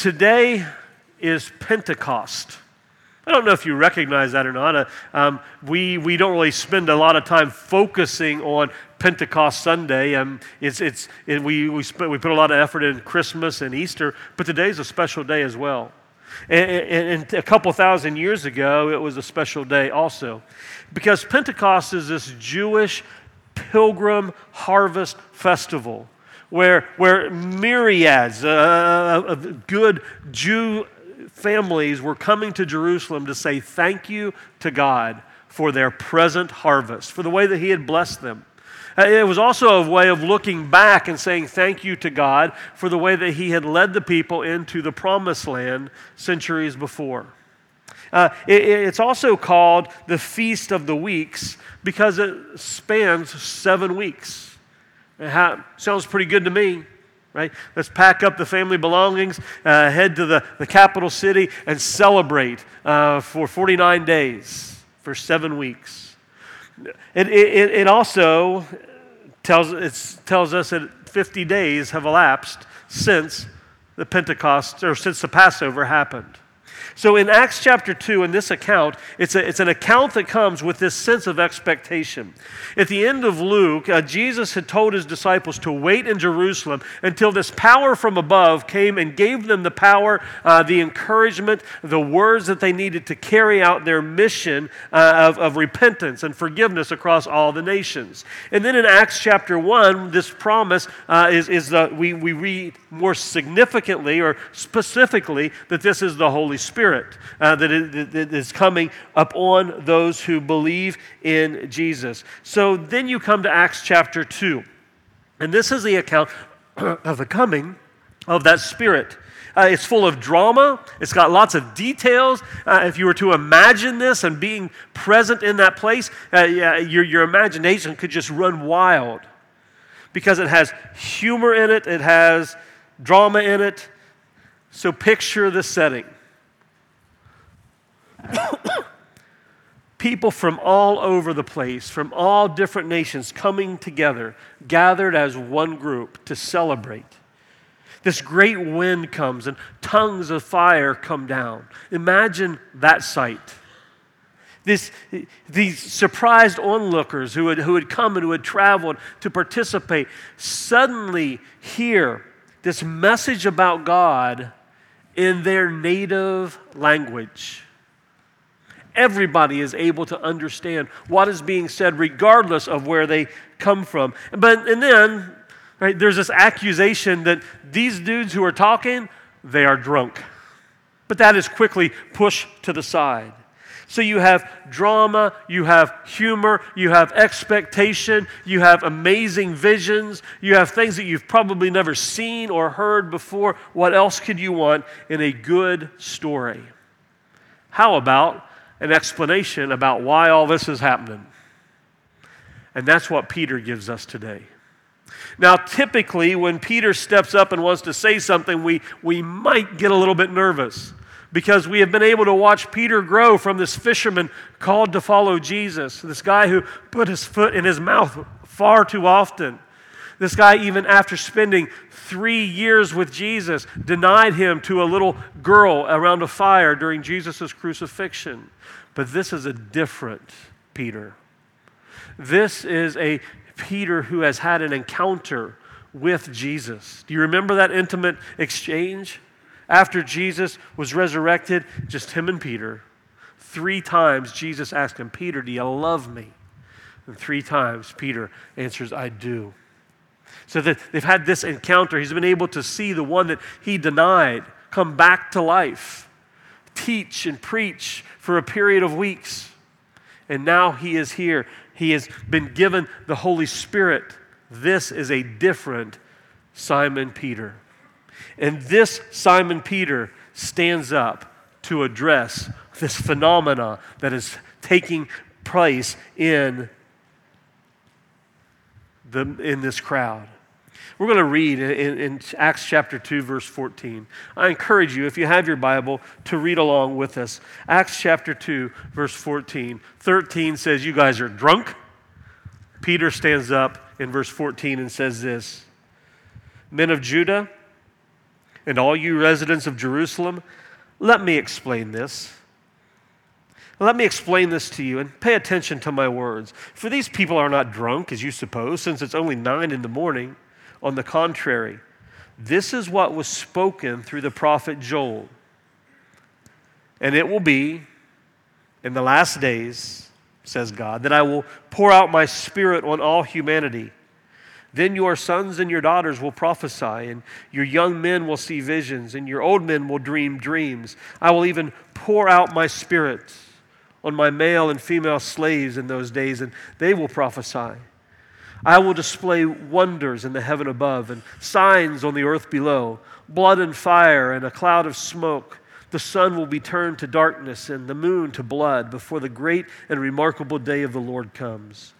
Today is Pentecost. I don't know if you recognize that or not. Uh, um, we, we don't really spend a lot of time focusing on Pentecost Sunday. Um, it's, it's, it, we, we, we put a lot of effort in Christmas and Easter, but today is a special day as well. And, and, and a couple thousand years ago, it was a special day also. Because Pentecost is this Jewish pilgrim harvest festival where, where myriads uh, of good Jew families were coming to Jerusalem to say thank you to God for their present harvest, for the way that He had blessed them. Uh, it was also a way of looking back and saying thank you to God for the way that He had led the people into the promised land centuries before. Uh, it, it's also called the Feast of the Weeks because it spans seven weeks. It sounds pretty good to me, right? Let's pack up the family belongings, uh, head to the, the capital city, and celebrate uh, for 49 days, for seven weeks. It, it, it also tells, it tells us that 50 days have elapsed since the Pentecost, or since the Passover happened. So in Acts chapter 2, in this account, it's, a, it's an account that comes with this sense of expectation. At the end of Luke, uh, Jesus had told his disciples to wait in Jerusalem until this power from above came and gave them the power, uh, the encouragement, the words that they needed to carry out their mission uh, of, of repentance and forgiveness across all the nations. And then in Acts chapter 1, this promise uh, is, is the, we, we read more significantly or specifically that this is the Holy Spirit. Spirit uh, that, is, coming upon those who believe in Jesus. So then you come to Acts chapter 2. And this is the account of the coming of that Spirit. Uh, it's full of drama. It's got lots of details. Uh, if you were to imagine this and being present in that place, uh, yeah, your, your imagination could just run wild because it has humor in it, it has drama in it. So picture the setting. People from all over the place, from all different nations, coming together, gathered as one group to celebrate. This great wind comes and tongues of fire come down. Imagine that sight. This, these surprised onlookers who had, who had come and who had traveled to participate suddenly hear this message about God in their native language everybody is able to understand what is being said regardless of where they come from. But and then right, there's this accusation that these dudes who are talking, they are drunk. But that is quickly pushed to the side. So you have drama, you have humor, you have expectation, you have amazing visions, you have things that you've probably never seen or heard before. What else could you want in a good story? How about an explanation about why all this is happening. And that's what Peter gives us today. Now, typically, when Peter steps up and wants to say something, we, we might get a little bit nervous because we have been able to watch Peter grow from this fisherman called to follow Jesus, this guy who put his foot in his mouth far too often. This guy, even after spending three years with Jesus, denied him to a little girl around a fire during Jesus' crucifixion. But this is a different Peter. This is a Peter who has had an encounter with Jesus. Do you remember that intimate exchange? After Jesus was resurrected, just him and Peter. Three times Jesus asked him, Peter, do you love me? And three times Peter answers, I do. So that they've had this encounter. He's been able to see the one that he denied come back to life, teach and preach for a period of weeks. And now he is here. He has been given the Holy Spirit. This is a different Simon Peter. And this Simon Peter stands up to address this phenomena that is taking place in, the, in this crowd. We're going to read in, in, Acts chapter 2, verse 14. I encourage you, if you have your Bible, to read along with us. Acts chapter 2, verse 14. 13 says, You guys are drunk. Peter stands up in verse 14 and says this Men of Judah, And all you residents of Jerusalem, let me explain this. Let me explain this to you and pay attention to my words. For these people are not drunk, as you suppose, since it's only nine in the morning. On the contrary, this is what was spoken through the prophet Joel. And it will be in the last days, says God, that I will pour out my spirit on all humanity. Then your sons and your daughters will prophesy, and your young men will see visions, and your old men will dream dreams. I will even pour out my spirit on my male and female slaves in those days, and they will prophesy. I will display wonders in the heaven above and signs on the earth below blood and fire and a cloud of smoke. The sun will be turned to darkness and the moon to blood before the great and remarkable day of the Lord comes.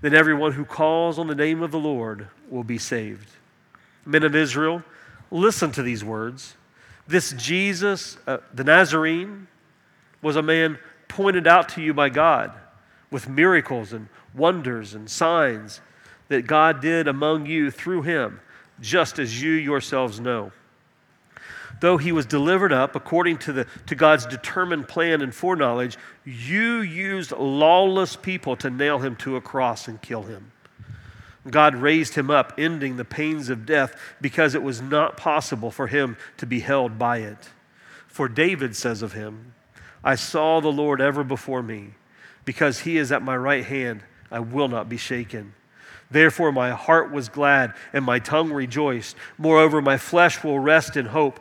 Then everyone who calls on the name of the Lord will be saved. Men of Israel, listen to these words. This Jesus, uh, the Nazarene, was a man pointed out to you by God with miracles and wonders and signs that God did among you through him, just as you yourselves know. Though he was delivered up according to, the, to God's determined plan and foreknowledge, you used lawless people to nail him to a cross and kill him. God raised him up, ending the pains of death, because it was not possible for him to be held by it. For David says of him, I saw the Lord ever before me. Because he is at my right hand, I will not be shaken. Therefore, my heart was glad and my tongue rejoiced. Moreover, my flesh will rest in hope,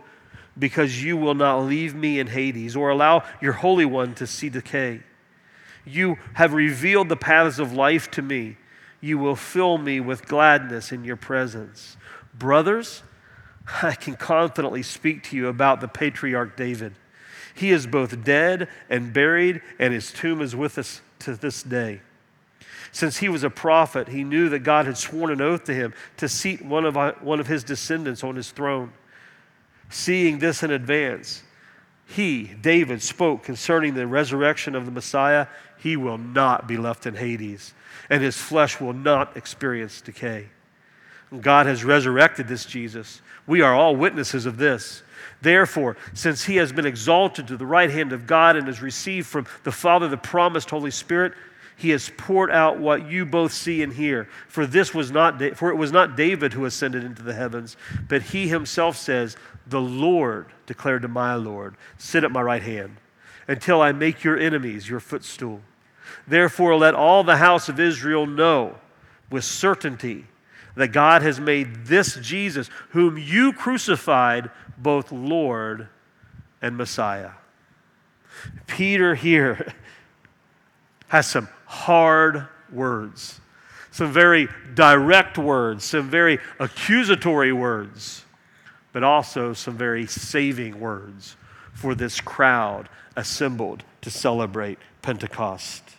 because you will not leave me in Hades or allow your Holy One to see decay. You have revealed the paths of life to me. You will fill me with gladness in your presence. Brothers, I can confidently speak to you about the patriarch David he is both dead and buried, and his tomb is with us to this day. Since he was a prophet, he knew that God had sworn an oath to him to seat one of, one of his descendants on his throne. Seeing this in advance, he, David, spoke concerning the resurrection of the Messiah. He will not be left in Hades, and his flesh will not experience decay. God has resurrected this Jesus. We are all witnesses of this. Therefore, since he has been exalted to the right hand of God and has received from the Father the promised Holy Spirit, he has poured out what you both see and hear. For this was not for it was not David who ascended into the heavens, but he himself says, "The Lord declared to my Lord, sit at my right hand until I make your enemies your footstool." Therefore, let all the house of Israel know with certainty that God has made this Jesus, whom you crucified, both Lord and Messiah. Peter here has some hard words, some very direct words, some very accusatory words, but also some very saving words for this crowd assembled to celebrate Pentecost.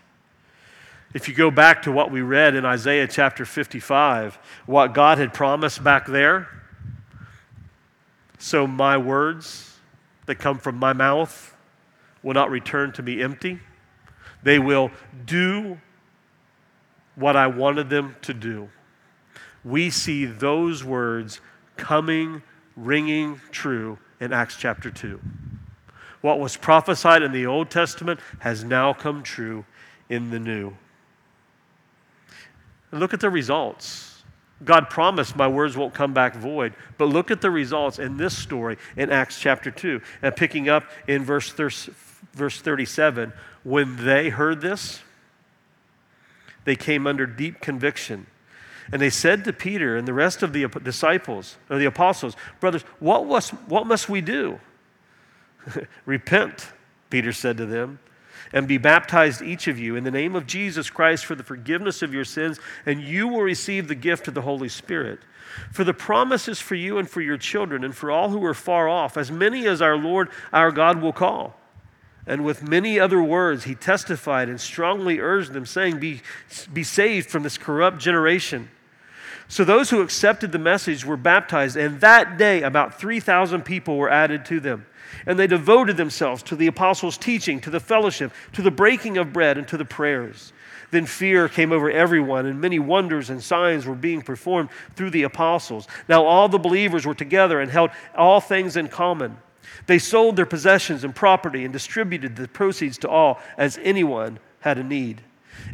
If you go back to what we read in Isaiah chapter 55, what God had promised back there, so my words that come from my mouth will not return to me empty. They will do what I wanted them to do. We see those words coming, ringing true in Acts chapter 2. What was prophesied in the Old Testament has now come true in the New. Look at the results. God promised my words won't come back void. But look at the results in this story in Acts chapter 2. And picking up in verse, verse 37, when they heard this, they came under deep conviction. And they said to Peter and the rest of the disciples, or the apostles, Brothers, what, was, what must we do? Repent, Peter said to them and be baptized, each of you, in the name of Jesus Christ for the forgiveness of your sins, and you will receive the gift of the Holy Spirit. For the promise is for you and for your children and for all who are far off, as many as our Lord our God will call. And with many other words, he testified and strongly urged them, saying, Be, be saved from this corrupt generation. So those who accepted the message were baptized, and that day about 3,000 people were added to them. And they devoted themselves to the apostles' teaching, to the fellowship, to the breaking of bread, and to the prayers. Then fear came over everyone, and many wonders and signs were being performed through the apostles. Now all the believers were together and held all things in common. They sold their possessions and property and distributed the proceeds to all as anyone had a need.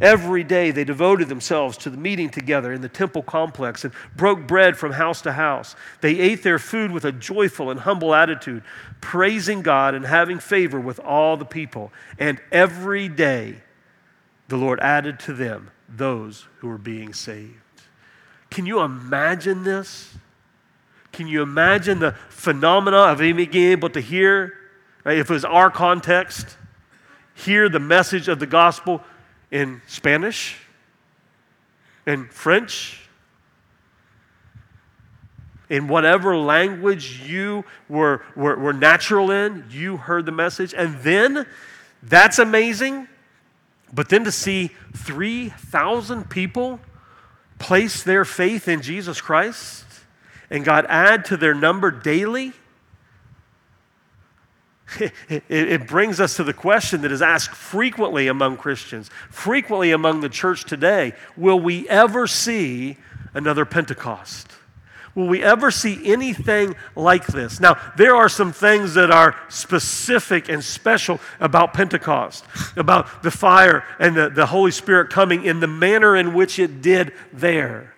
Every day they devoted themselves to the meeting together in the temple complex and broke bread from house to house. They ate their food with a joyful and humble attitude, praising God and having favor with all the people. And every day the Lord added to them those who were being saved. Can you imagine this? Can you imagine the phenomena of being able to hear, right, if it was our context, hear the message of the gospel in Spanish, in French, in whatever language you were, were, were natural in, you heard the message. And then, that's amazing. But then to see 3,000 people place their faith in Jesus Christ and God add to their number daily, it, it, brings us to the question that is asked frequently among Christians, frequently among the church today Will we ever see another Pentecost? Will we ever see anything like this? Now, there are some things that are specific and special about Pentecost, about the fire and the, the Holy Spirit coming in the manner in which it did there.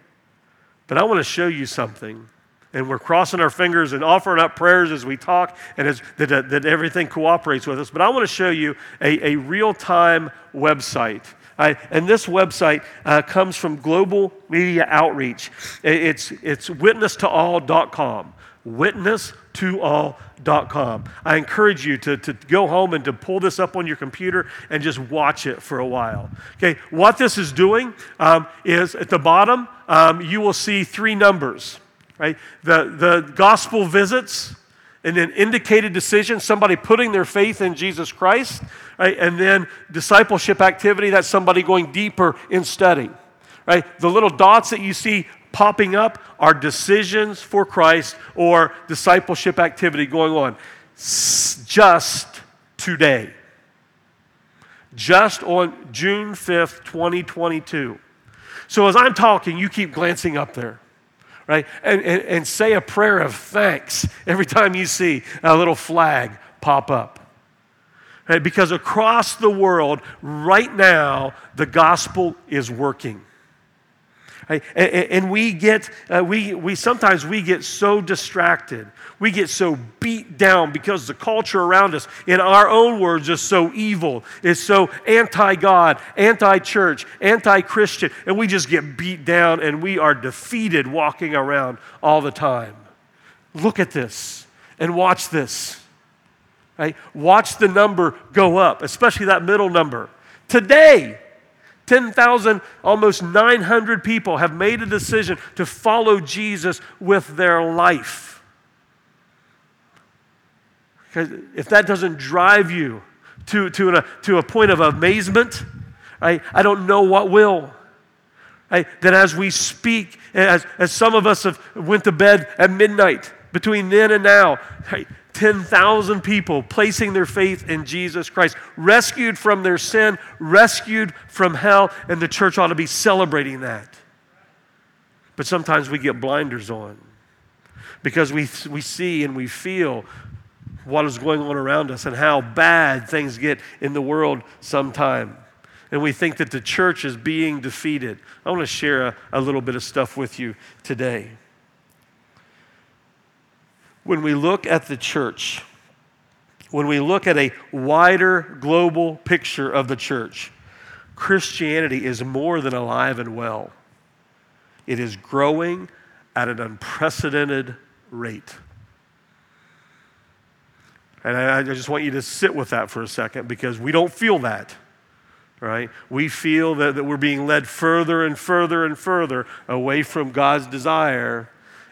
But I want to show you something and we're crossing our fingers and offering up prayers as we talk and as, that, that everything cooperates with us. But I want to show you a, a real time website. I, and this website uh, comes from Global Media Outreach. It's, it's witnesstoall.com. Witnesstoall.com. I encourage you to, to go home and to pull this up on your computer and just watch it for a while. Okay, what this is doing um, is at the bottom, um, you will see three numbers right? The, the gospel visits and then indicated decision, somebody putting their faith in Jesus Christ, right? And then discipleship activity, that's somebody going deeper in study, right? The little dots that you see popping up are decisions for Christ or discipleship activity going on just today. Just on June 5th, 2022. So as I'm talking, you keep glancing up there right? And, and, and say a prayer of thanks every time you see a little flag pop up. Right? Because across the world, right now, the gospel is working. Right? And, we get, uh, we, we sometimes we get so distracted. We get so beat down because the culture around us, in our own words, is so evil, is so anti God, anti church, anti Christian, and we just get beat down and we are defeated walking around all the time. Look at this and watch this. Right? Watch the number go up, especially that middle number. Today, 10,000, almost 900 people have made a decision to follow Jesus with their life. If that doesn't drive you to, to, a, to a point of amazement, I, I don't know what will. I, that as we speak, as, as some of us have went to bed at midnight, between then and now, 10,000 people placing their faith in Jesus Christ, rescued from their sin, rescued from hell, and the church ought to be celebrating that. But sometimes we get blinders on because we, we see and we feel what is going on around us and how bad things get in the world sometimes And we think that the church is being defeated. I want to share a, a little bit of stuff with you today when we look at the church, when we look at a wider global picture of the church, Christianity is more than alive and well. It is growing at an unprecedented rate. And I, just want you to sit with that for a second because we don't feel that, right? We feel that, that we're being led further and further and further away from God's desire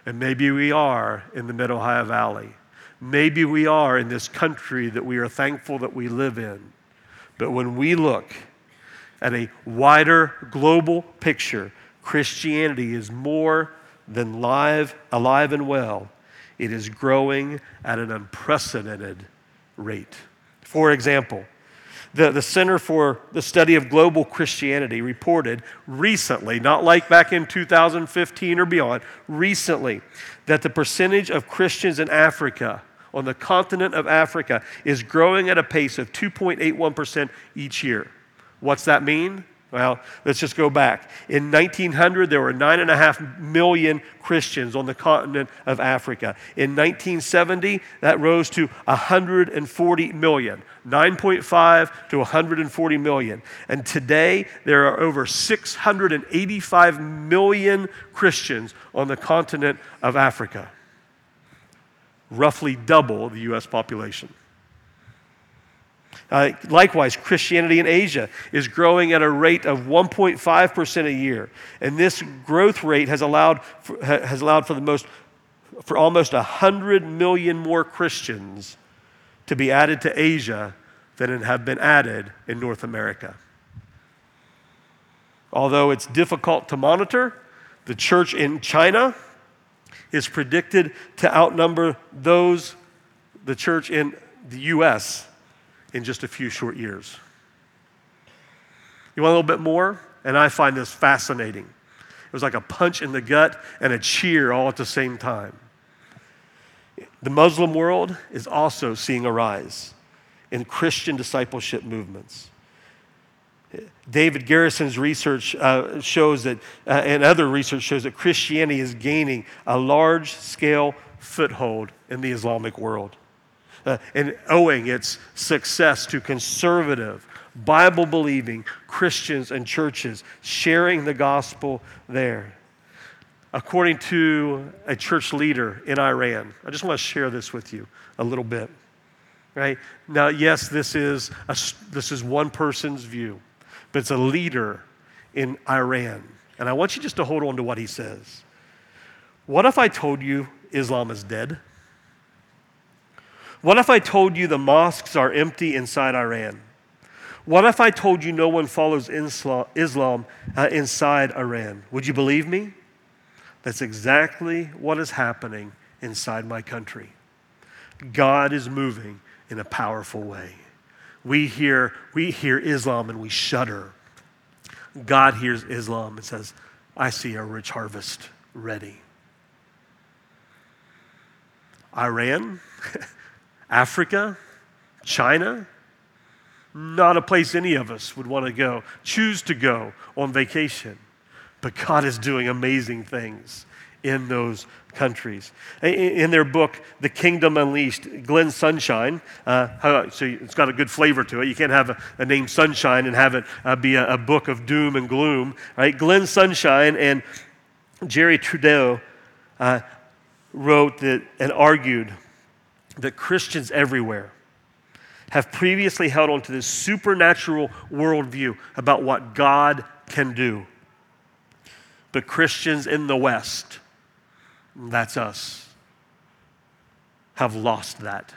and maybe we are in the Mid Ohio Valley. Maybe we are in this country that we are thankful that we live in. But when we look at a wider global picture, Christianity is more than live, alive and well. It is growing at an unprecedented rate. For example, The, the Center for the Study of Global Christianity reported recently, not like back in 2015 or beyond, recently, that the percentage of Christians in Africa, on the continent of Africa, is growing at a pace of 2.81% each year. What's that mean? Well, let's just go back. In 1900, there were 9.5 million Christians on the continent of Africa. In 1970, that rose to 140 million. 9.5 to 140 million. And today, there are over 685 million Christians on the continent of Africa, roughly double the U.S. population. Uh, likewise, Christianity in Asia is growing at a rate of 1.5% a year. And this growth rate has allowed for, has allowed for, the most, for almost 100 million more Christians to be added to Asia than have been added in North America. Although it's difficult to monitor, the church in China is predicted to outnumber those, the church in the U.S in just a few short years. You want a little bit more? And I find this fascinating. It was like a punch in the gut and a cheer all at the same time. The Muslim world is also seeing a rise in Christian discipleship movements. David Garrison's research uh, shows that, uh, and other research shows that Christianity is gaining a large scale foothold in the Islamic world uh, and owing its success to conservative, Bible believing Christians and churches sharing the gospel there. According to a church leader in Iran, I just want to share this with you a little bit. Right? Now, yes, this is, a, this is one person's view, but it's a leader in Iran. And I want you just to hold on to what he says. What if I told you Islam is dead? What if I told you the mosques are empty inside Iran? What if I told you no one follows Islam uh, inside Iran? Would you believe me? That's exactly what is happening inside my country. God is moving in a powerful way. We hear, we hear Islam and we shudder. God hears Islam and says, I see a rich harvest ready. Iran, Africa, China, not a place any of us would want to go, choose to go on vacation. But God is doing amazing things in those countries. In their book, The Kingdom Unleashed, Glenn Sunshine, uh, so it's got a good flavor to it. You can't have a, a name Sunshine and have it uh, be a, a, book of doom and gloom, right? Glenn Sunshine and Jerry Trousdale uh, wrote that and argued that Christians everywhere have previously held on to this supernatural worldview about what God can do. But Christians in the West, that's us, have lost that.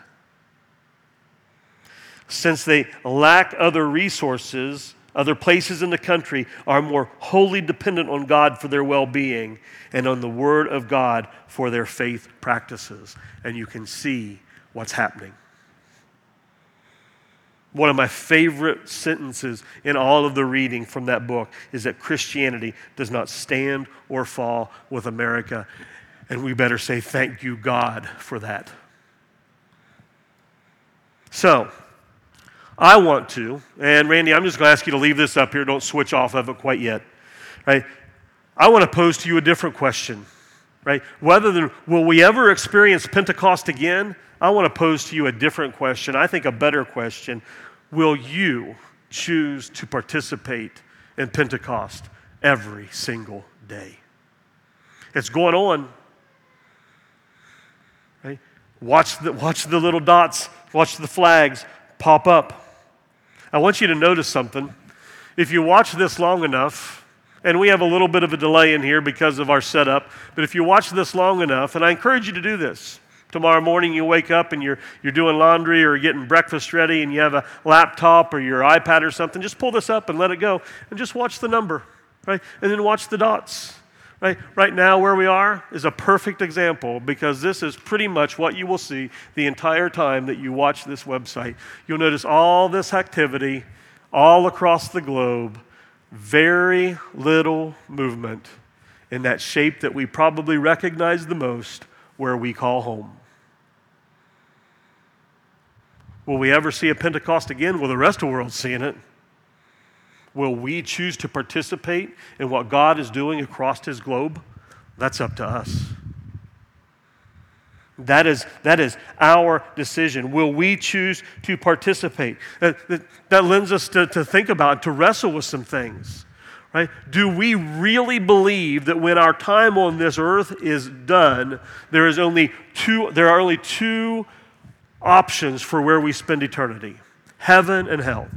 Since they lack other resources, other places in the country are more wholly dependent on God for their well being and on the Word of God for their faith practices. And you can see what's happening. One of my favorite sentences in all of the reading from that book is that Christianity does not stand or fall with America. And we better say, Thank you, God, for that. So, I want to, and Randy, I'm just going to ask you to leave this up here. Don't switch off of it quite yet. Right? I want to pose to you a different question. Right? Whether the, will we ever experience Pentecost again? I want to pose to you a different question, I think a better question. Will you choose to participate in Pentecost every single day? It's going on. Right? Watch, the, watch the little dots, watch the flags pop up. I want you to notice something. If you watch this long enough, and we have a little bit of a delay in here because of our setup, but if you watch this long enough, and I encourage you to do this, Tomorrow morning you wake up and you're, you're doing laundry or getting breakfast ready and you have a laptop or your iPad or something, just pull this up and let it go and just watch the number, right? And then watch the dots. Right, right now, where we are is a perfect example because this is pretty much what you will see the entire time that you watch this website. You'll notice all this activity all across the globe, very little movement in that shape that we probably recognize the most, where we call home. Will we ever see a Pentecost again? Will the rest of the world's seeing it. Will we choose to participate in what God is doing across his globe? That's up to us. That is, that is our decision. Will we choose to participate? That, that, that lends us to, to think about, to wrestle with some things. Right? Do we really believe that when our time on this earth is done, there is only two, there are only two options for where we spend eternity heaven and hell.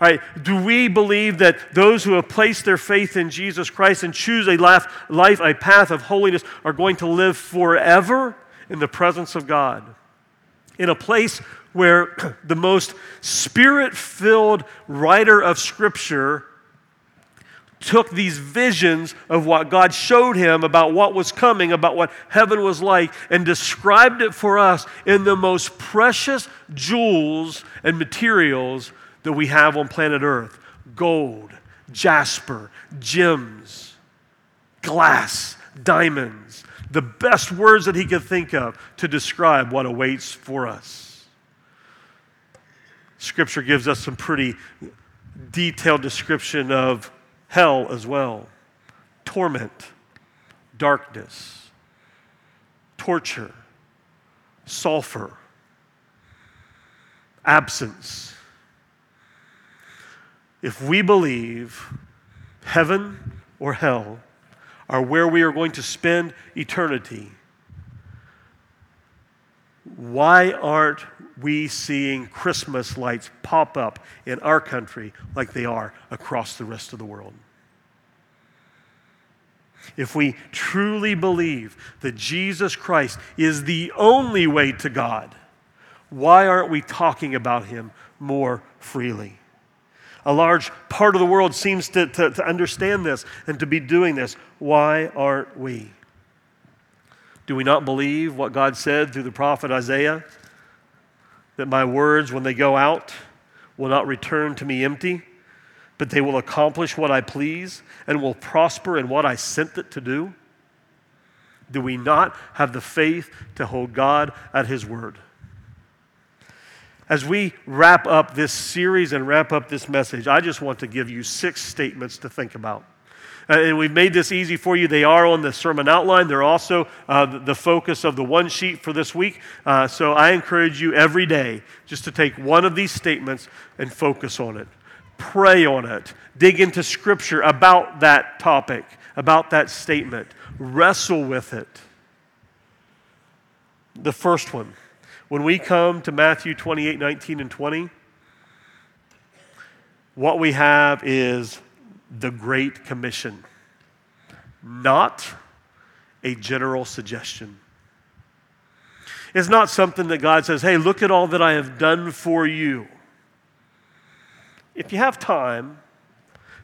Right, do we believe that those who have placed their faith in Jesus Christ and choose a life, a path of holiness, are going to live forever in the presence of God? In a place where the most spirit filled writer of Scripture took these visions of what God showed him about what was coming, about what heaven was like, and described it for us in the most precious jewels and materials that we have on planet Earth gold, jasper, gems, glass, diamonds. The best words that he could think of to describe what awaits for us. Scripture gives us some pretty detailed description of hell as well torment, darkness, torture, sulfur, absence. If we believe heaven or hell are where we are going to spend eternity, why aren't we seeing Christmas lights pop up in our country like they are across the rest of the world? If we truly believe that Jesus Christ is the only way to God, why aren't we talking about him more freely? A large part of the world seems to, to, to understand this and to be doing this. Why aren't we? Do we not believe what God said through the prophet Isaiah? That my words, when they go out, will not return to me empty, but they will accomplish what I please and will prosper in what I sent it to do? Do we not have the faith to hold God at His word? As we wrap up this series and wrap up this message, I just want to give you six statements to think about. Uh, and we've made this easy for you. They are on the sermon outline. They're also uh, the focus of the one sheet for this week. Uh, so I encourage you every day just to take one of these statements and focus on it. Pray on it. Dig into scripture about that topic, about that statement. Wrestle with it. The first one, when we come to Matthew 28 19 and 20, what we have is the Great Commission, not a general suggestion. It's not something that God says, hey, look at all that I have done for you. If you have time,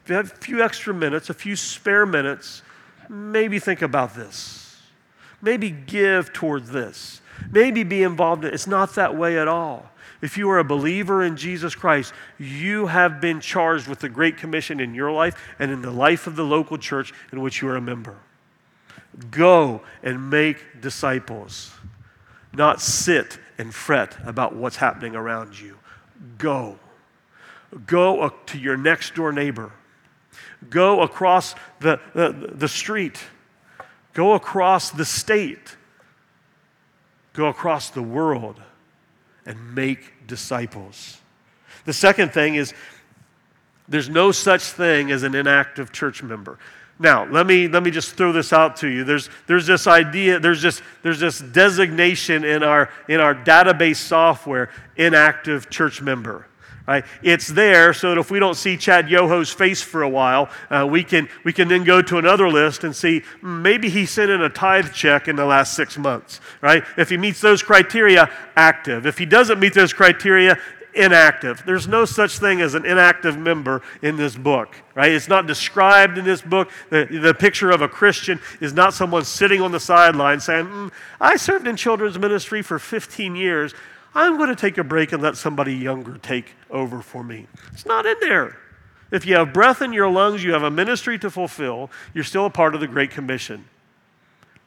if you have a few extra minutes, a few spare minutes, maybe think about this. Maybe give towards this. Maybe be involved in it. It's not that way at all. If you are a believer in Jesus Christ, you have been charged with the Great Commission in your life and in the life of the local church in which you are a member. Go and make disciples, not sit and fret about what's happening around you. Go. Go to your next door neighbor. Go across the, the, the street. Go across the state. Go across the world and make disciples. The second thing is there's no such thing as an inactive church member. Now, let me, let me just throw this out to you. There's, there's this idea, there's this, there's this designation in our, in our database software, inactive church member. Right? It's there so that if we don't see Chad Yoho's face for a while, uh, we, can, we can then go to another list and see hmm, maybe he sent in a tithe check in the last six months. Right? If he meets those criteria, active. If he doesn't meet those criteria, inactive. There's no such thing as an inactive member in this book, right? It's not described in this book. The, the picture of a Christian is not someone sitting on the sideline saying, mm, I served in children's ministry for 15 years. I'm going to take a break and let somebody younger take over for me. It's not in there. If you have breath in your lungs, you have a ministry to fulfill, you're still a part of the Great Commission.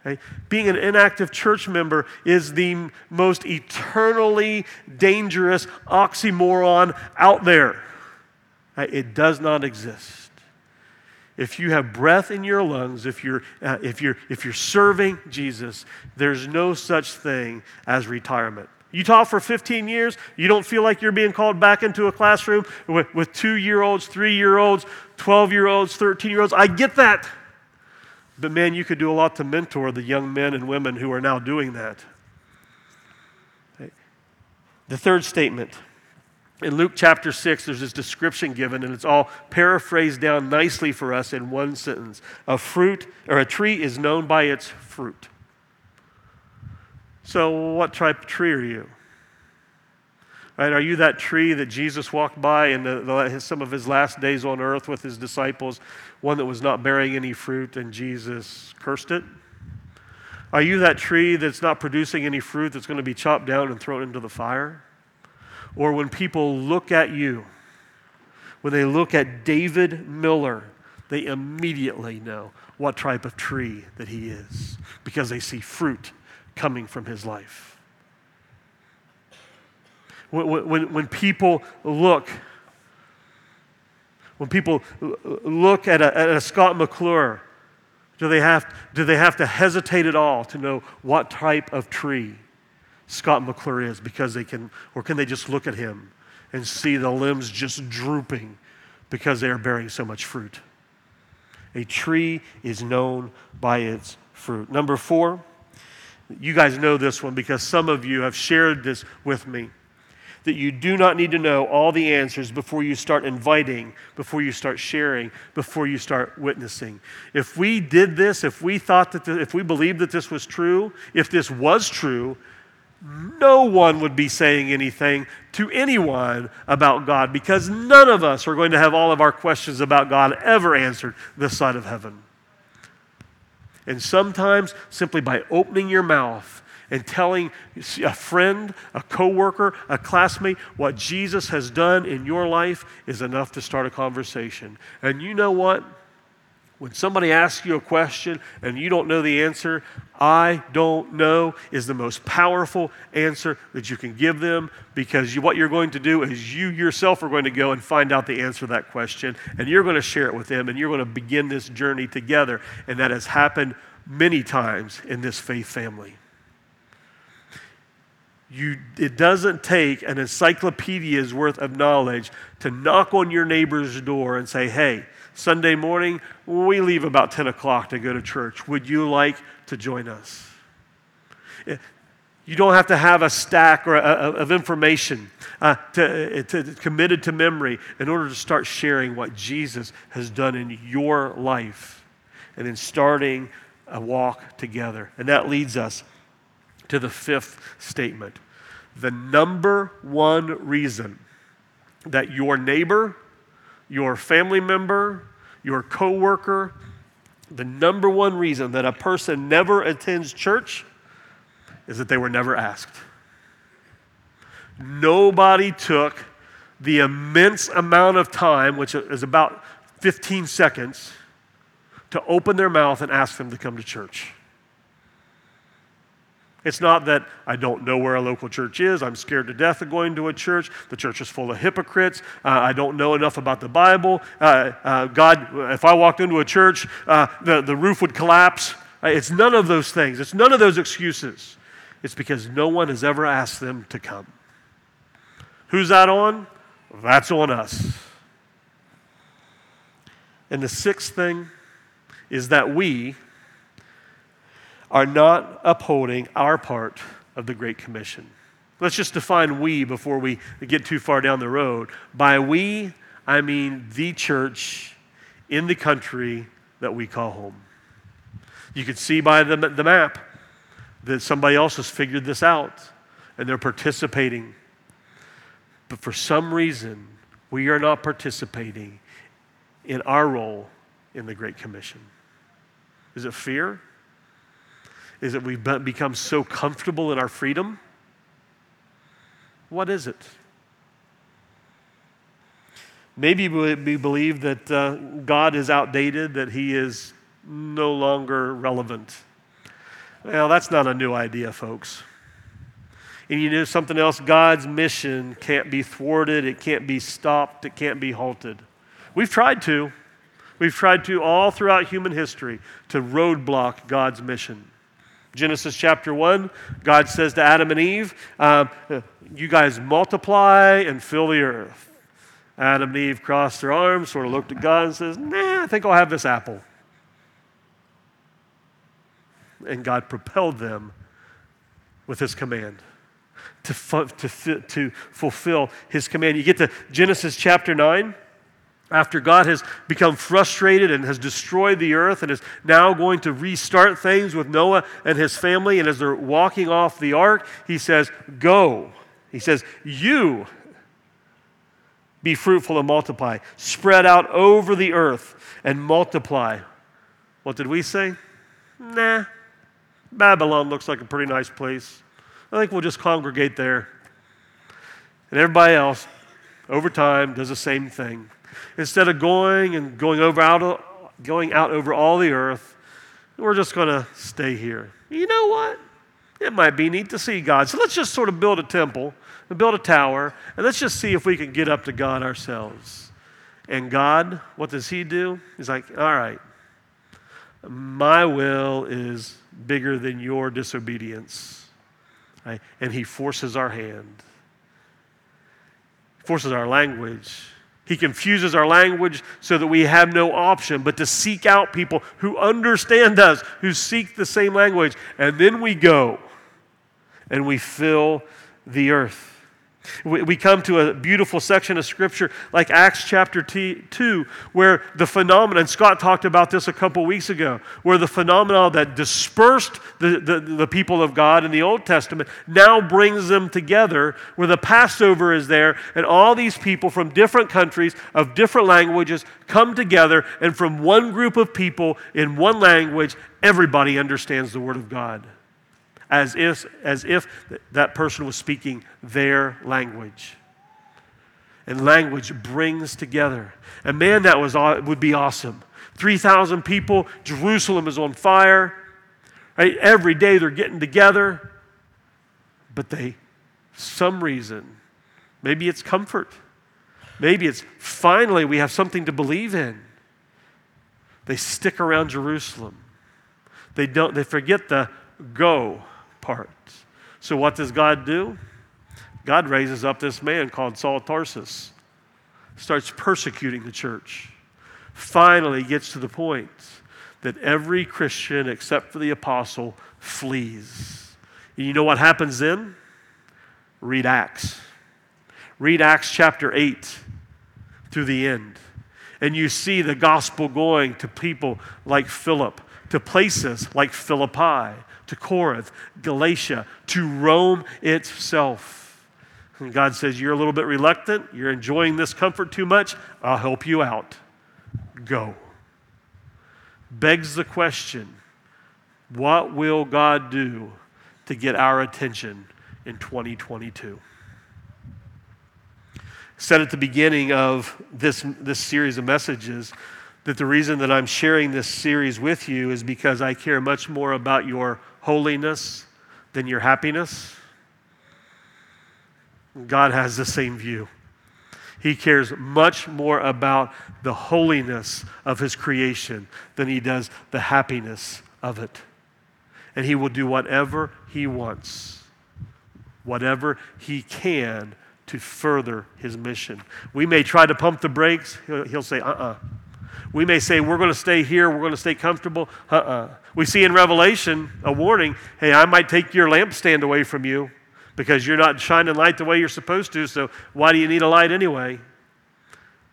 Okay? Being an inactive church member is the most eternally dangerous oxymoron out there. Right? It does not exist. If you have breath in your lungs, if you're, uh, if, you're, if you're serving Jesus, there's no such thing as retirement. You taught for 15 years, you don't feel like you're being called back into a classroom with, with two year olds, three year olds, 12 year olds, 13 year olds. I get that. But man, you could do a lot to mentor the young men and women who are now doing that. The third statement. In Luke chapter 6, there's this description given, and it's all paraphrased down nicely for us in one sentence. A fruit or a tree is known by its fruit. So, what type of tree are you? Right? Are you that tree that Jesus walked by in the, the, some of his last days on earth with his disciples, one that was not bearing any fruit, and Jesus cursed it? Are you that tree that's not producing any fruit that's going to be chopped down and thrown into the fire? Or when people look at you, when they look at David Miller, they immediately know what type of tree that he is because they see fruit coming from his life. When, when, when people look, when people look at a, at a Scott McClure, do they, have, do they have to hesitate at all to know what type of tree Scott McClure is? Because they can, or can they just look at him and see the limbs just drooping because they are bearing so much fruit? A tree is known by its fruit. Number four, you guys know this one because some of you have shared this with me. That you do not need to know all the answers before you start inviting, before you start sharing, before you start witnessing. If we did this, if we thought that, if we believed that this was true, if this was true, no one would be saying anything to anyone about God because none of us are going to have all of our questions about God ever answered this side of heaven. And sometimes simply by opening your mouth and telling a friend, a coworker, a classmate what Jesus has done in your life is enough to start a conversation. And you know what? When somebody asks you a question and you don't know the answer, I don't know is the most powerful answer that you can give them because you, what you're going to do is you yourself are going to go and find out the answer to that question and you're going to share it with them and you're going to begin this journey together. And that has happened many times in this faith family. You, it doesn't take an encyclopedia's worth of knowledge to knock on your neighbor's door and say, hey, Sunday morning, we leave about 10 o'clock to go to church. Would you like to join us? You don't have to have a stack or a, a, of information uh, to, to, committed to memory in order to start sharing what Jesus has done in your life and in starting a walk together. And that leads us to the fifth statement. The number one reason that your neighbor your family member, your coworker, the number one reason that a person never attends church is that they were never asked. Nobody took the immense amount of time, which is about 15 seconds, to open their mouth and ask them to come to church. It's not that I don't know where a local church is. I'm scared to death of going to a church. The church is full of hypocrites. Uh, I don't know enough about the Bible. Uh, uh, God, if I walked into a church, uh, the, the roof would collapse. Uh, it's none of those things. It's none of those excuses. It's because no one has ever asked them to come. Who's that on? That's on us. And the sixth thing is that we, are not upholding our part of the Great Commission. Let's just define we before we get too far down the road. By we, I mean the church in the country that we call home. You can see by the, the map that somebody else has figured this out and they're participating. But for some reason, we are not participating in our role in the Great Commission. Is it fear? Is that we've become so comfortable in our freedom? What is it? Maybe we believe that uh, God is outdated, that He is no longer relevant. Well, that's not a new idea, folks. And you know something else? God's mission can't be thwarted, it can't be stopped, it can't be halted. We've tried to. We've tried to all throughout human history to roadblock God's mission. Genesis chapter 1, God says to Adam and Eve, um, You guys multiply and fill the earth. Adam and Eve crossed their arms, sort of looked at God and says, Nah, I think I'll have this apple. And God propelled them with his command to, fu- to, to fulfill his command. You get to Genesis chapter 9 after God has become frustrated and has destroyed the earth and is now going to restart things with Noah and his family, and as they're walking off the ark, he says, Go. He says, You be fruitful and multiply, spread out over the earth and multiply. What did we say? Nah, Babylon looks like a pretty nice place. I think we'll just congregate there. And everybody else, over time, does the same thing. Instead of going and going over out, going out over all the earth, we're just going to stay here. You know what? It might be neat to see God. So let's just sort of build a temple and build a tower, and let's just see if we can get up to God ourselves. And God, what does He do? He's like, all right, my will is bigger than your disobedience. Right? And he forces our hand, forces our language. He confuses our language so that we have no option but to seek out people who understand us, who seek the same language. And then we go and we fill the earth. We come to a beautiful section of Scripture like Acts chapter 2, where the phenomenon, Scott talked about this a couple weeks ago, where the phenomenon that dispersed the, the, the, people of God in the Old Testament now brings them together, where the Passover is there, and all these people from different countries of different languages come together, and from one group of people in one language, everybody understands the Word of God as if, as if that person was speaking their language. And language brings together. And man, that was, would be awesome. 3,000 people, Jerusalem is on fire. Right? Every day they're getting together. But they, some reason, maybe it's comfort. Maybe it's finally we have something to believe in. They stick around Jerusalem. They don't, they forget the go part. So, what does God do? God raises up this man called Saul Tarsus, starts persecuting the church. Finally, gets to the point that every Christian except for the apostle flees. And you know what happens then? Read Acts. Read Acts chapter 8 through the end. And you see the gospel going to people like Philip, to places like Philippi, to Corinth, Galatia, to Rome itself. And God says, You're a little bit reluctant. You're enjoying this comfort too much. I'll help you out. Go. Begs the question what will God do to get our attention in 2022? Said at the beginning of this, this series of messages that the reason that I'm sharing this series with you is because I care much more about your holiness than your happiness? God has the same view. He cares much more about the holiness of His creation than He does the happiness of it. And He will do whatever He wants, whatever He can to further His mission. We may try to pump the brakes, He'll, say, uh uh-uh. uh we may say, we're going to stay here, we're going to stay comfortable. Uh uh-uh. uh We see in Revelation a warning hey, I might take your lampstand away from you because you're not shining light the way you're supposed to, so why do you need a light anyway?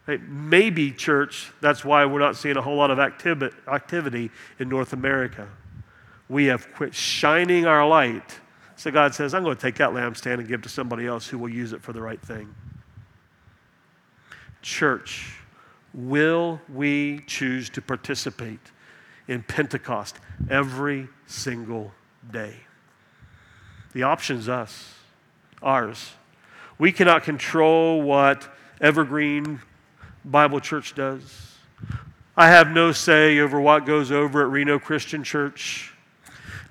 Maybe, church, that's why we're not seeing a whole lot of activi- activity in North America. We have quit shining our light. So God says, I'm going to take that lampstand and give it to somebody else who will use it for the right thing. Church, will we choose to participate in Pentecost every single day? The option's us, ours. We cannot control what Evergreen Bible Church does. I have no say over what goes over at Reno Christian Church.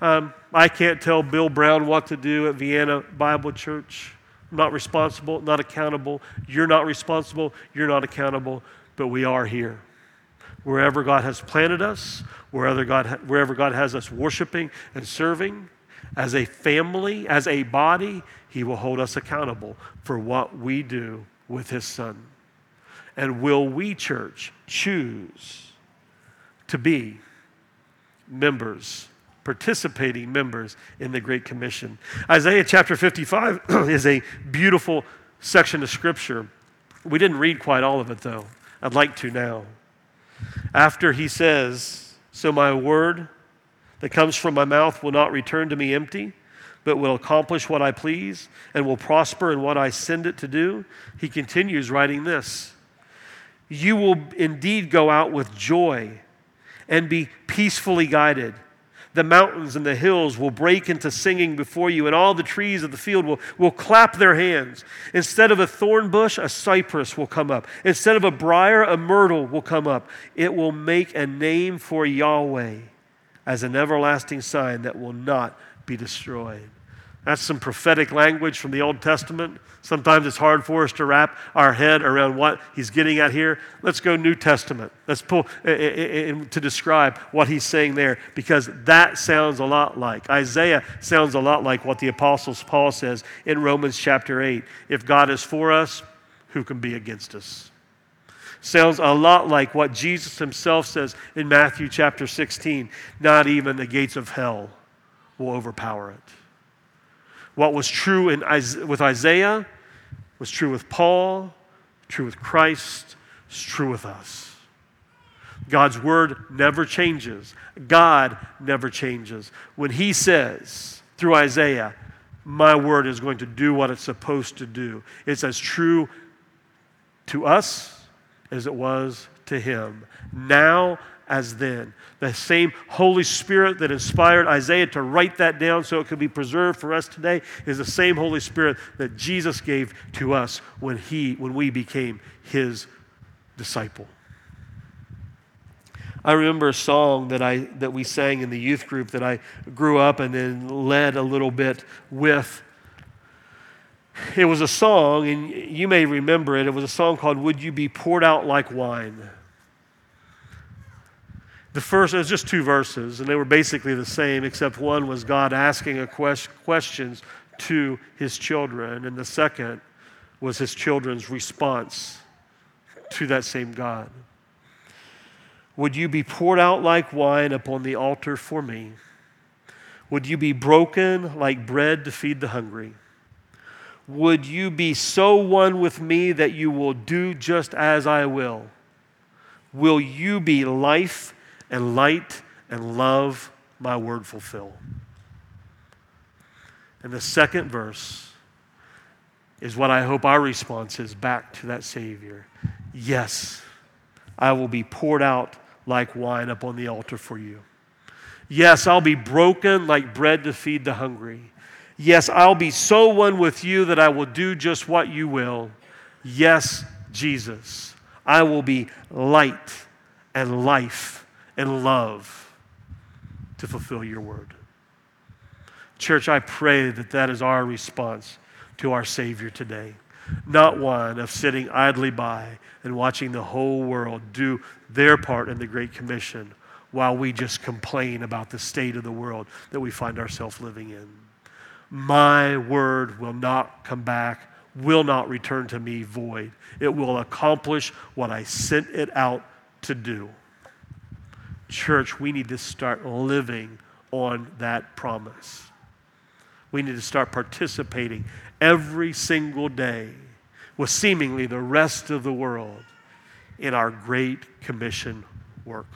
Um, I can't tell Bill Brown what to do at Vienna Bible Church. I'm not responsible, not accountable. You're not responsible, you're not accountable, but we are here. Wherever God has planted us, wherever God, wherever God has us worshiping and serving, as a family, as a body, He will hold us accountable for what we do with His Son. And will we, church, choose to be members, participating members in the Great Commission? Isaiah chapter 55 is a beautiful section of Scripture. We didn't read quite all of it, though. I'd like to now. After he says, So my word that comes from my mouth will not return to me empty, but will accomplish what I please and will prosper in what I send it to do, he continues writing this You will indeed go out with joy and be peacefully guided. The mountains and the hills will break into singing before you, and all the trees of the field will, will clap their hands. Instead of a thorn bush, a cypress will come up. Instead of a brier, a myrtle will come up. It will make a name for Yahweh as an everlasting sign that will not be destroyed. That's some prophetic language from the Old Testament. Sometimes it's hard for us to wrap our head around what he's getting at here. Let's go New Testament. Let's pull uh, uh, to describe what he's saying there because that sounds a lot like Isaiah sounds a lot like what the apostles Paul says in Romans chapter 8. If God is for us, who can be against us? Sounds a lot like what Jesus himself says in Matthew chapter 16 not even the gates of hell will overpower it. What was true in, with Isaiah was true with Paul, true with Christ, is true with us. God's word never changes. God never changes. When he says through Isaiah, my word is going to do what it's supposed to do, it's as true to us as it was to him, now as then. The same Holy Spirit that inspired Isaiah to write that down so it could be preserved for us today is the same Holy Spirit that Jesus gave to us when, he, when we became his disciple. I remember a song that, I, that we sang in the youth group that I grew up and then led a little bit with it was a song, and you may remember it. It was a song called Would You Be Poured Out Like Wine? The first, it was just two verses, and they were basically the same, except one was God asking a quest, questions to his children, and the second was his children's response to that same God. Would you be poured out like wine upon the altar for me? Would you be broken like bread to feed the hungry? Would you be so one with me that you will do just as I will? Will you be life and light and love my word fulfill? And the second verse is what I hope our response is back to that Savior. Yes, I will be poured out like wine upon the altar for you. Yes, I'll be broken like bread to feed the hungry. Yes, I'll be so one with you that I will do just what you will. Yes, Jesus, I will be light and life and love to fulfill your word. Church, I pray that that is our response to our Savior today. Not one of sitting idly by and watching the whole world do their part in the Great Commission while we just complain about the state of the world that we find ourselves living in my word will not come back, will not return to me void. It will accomplish what I sent it out to do. Church, we need to start living on that promise. We need to start participating every single day with seemingly the rest of the world in our Great Commission work.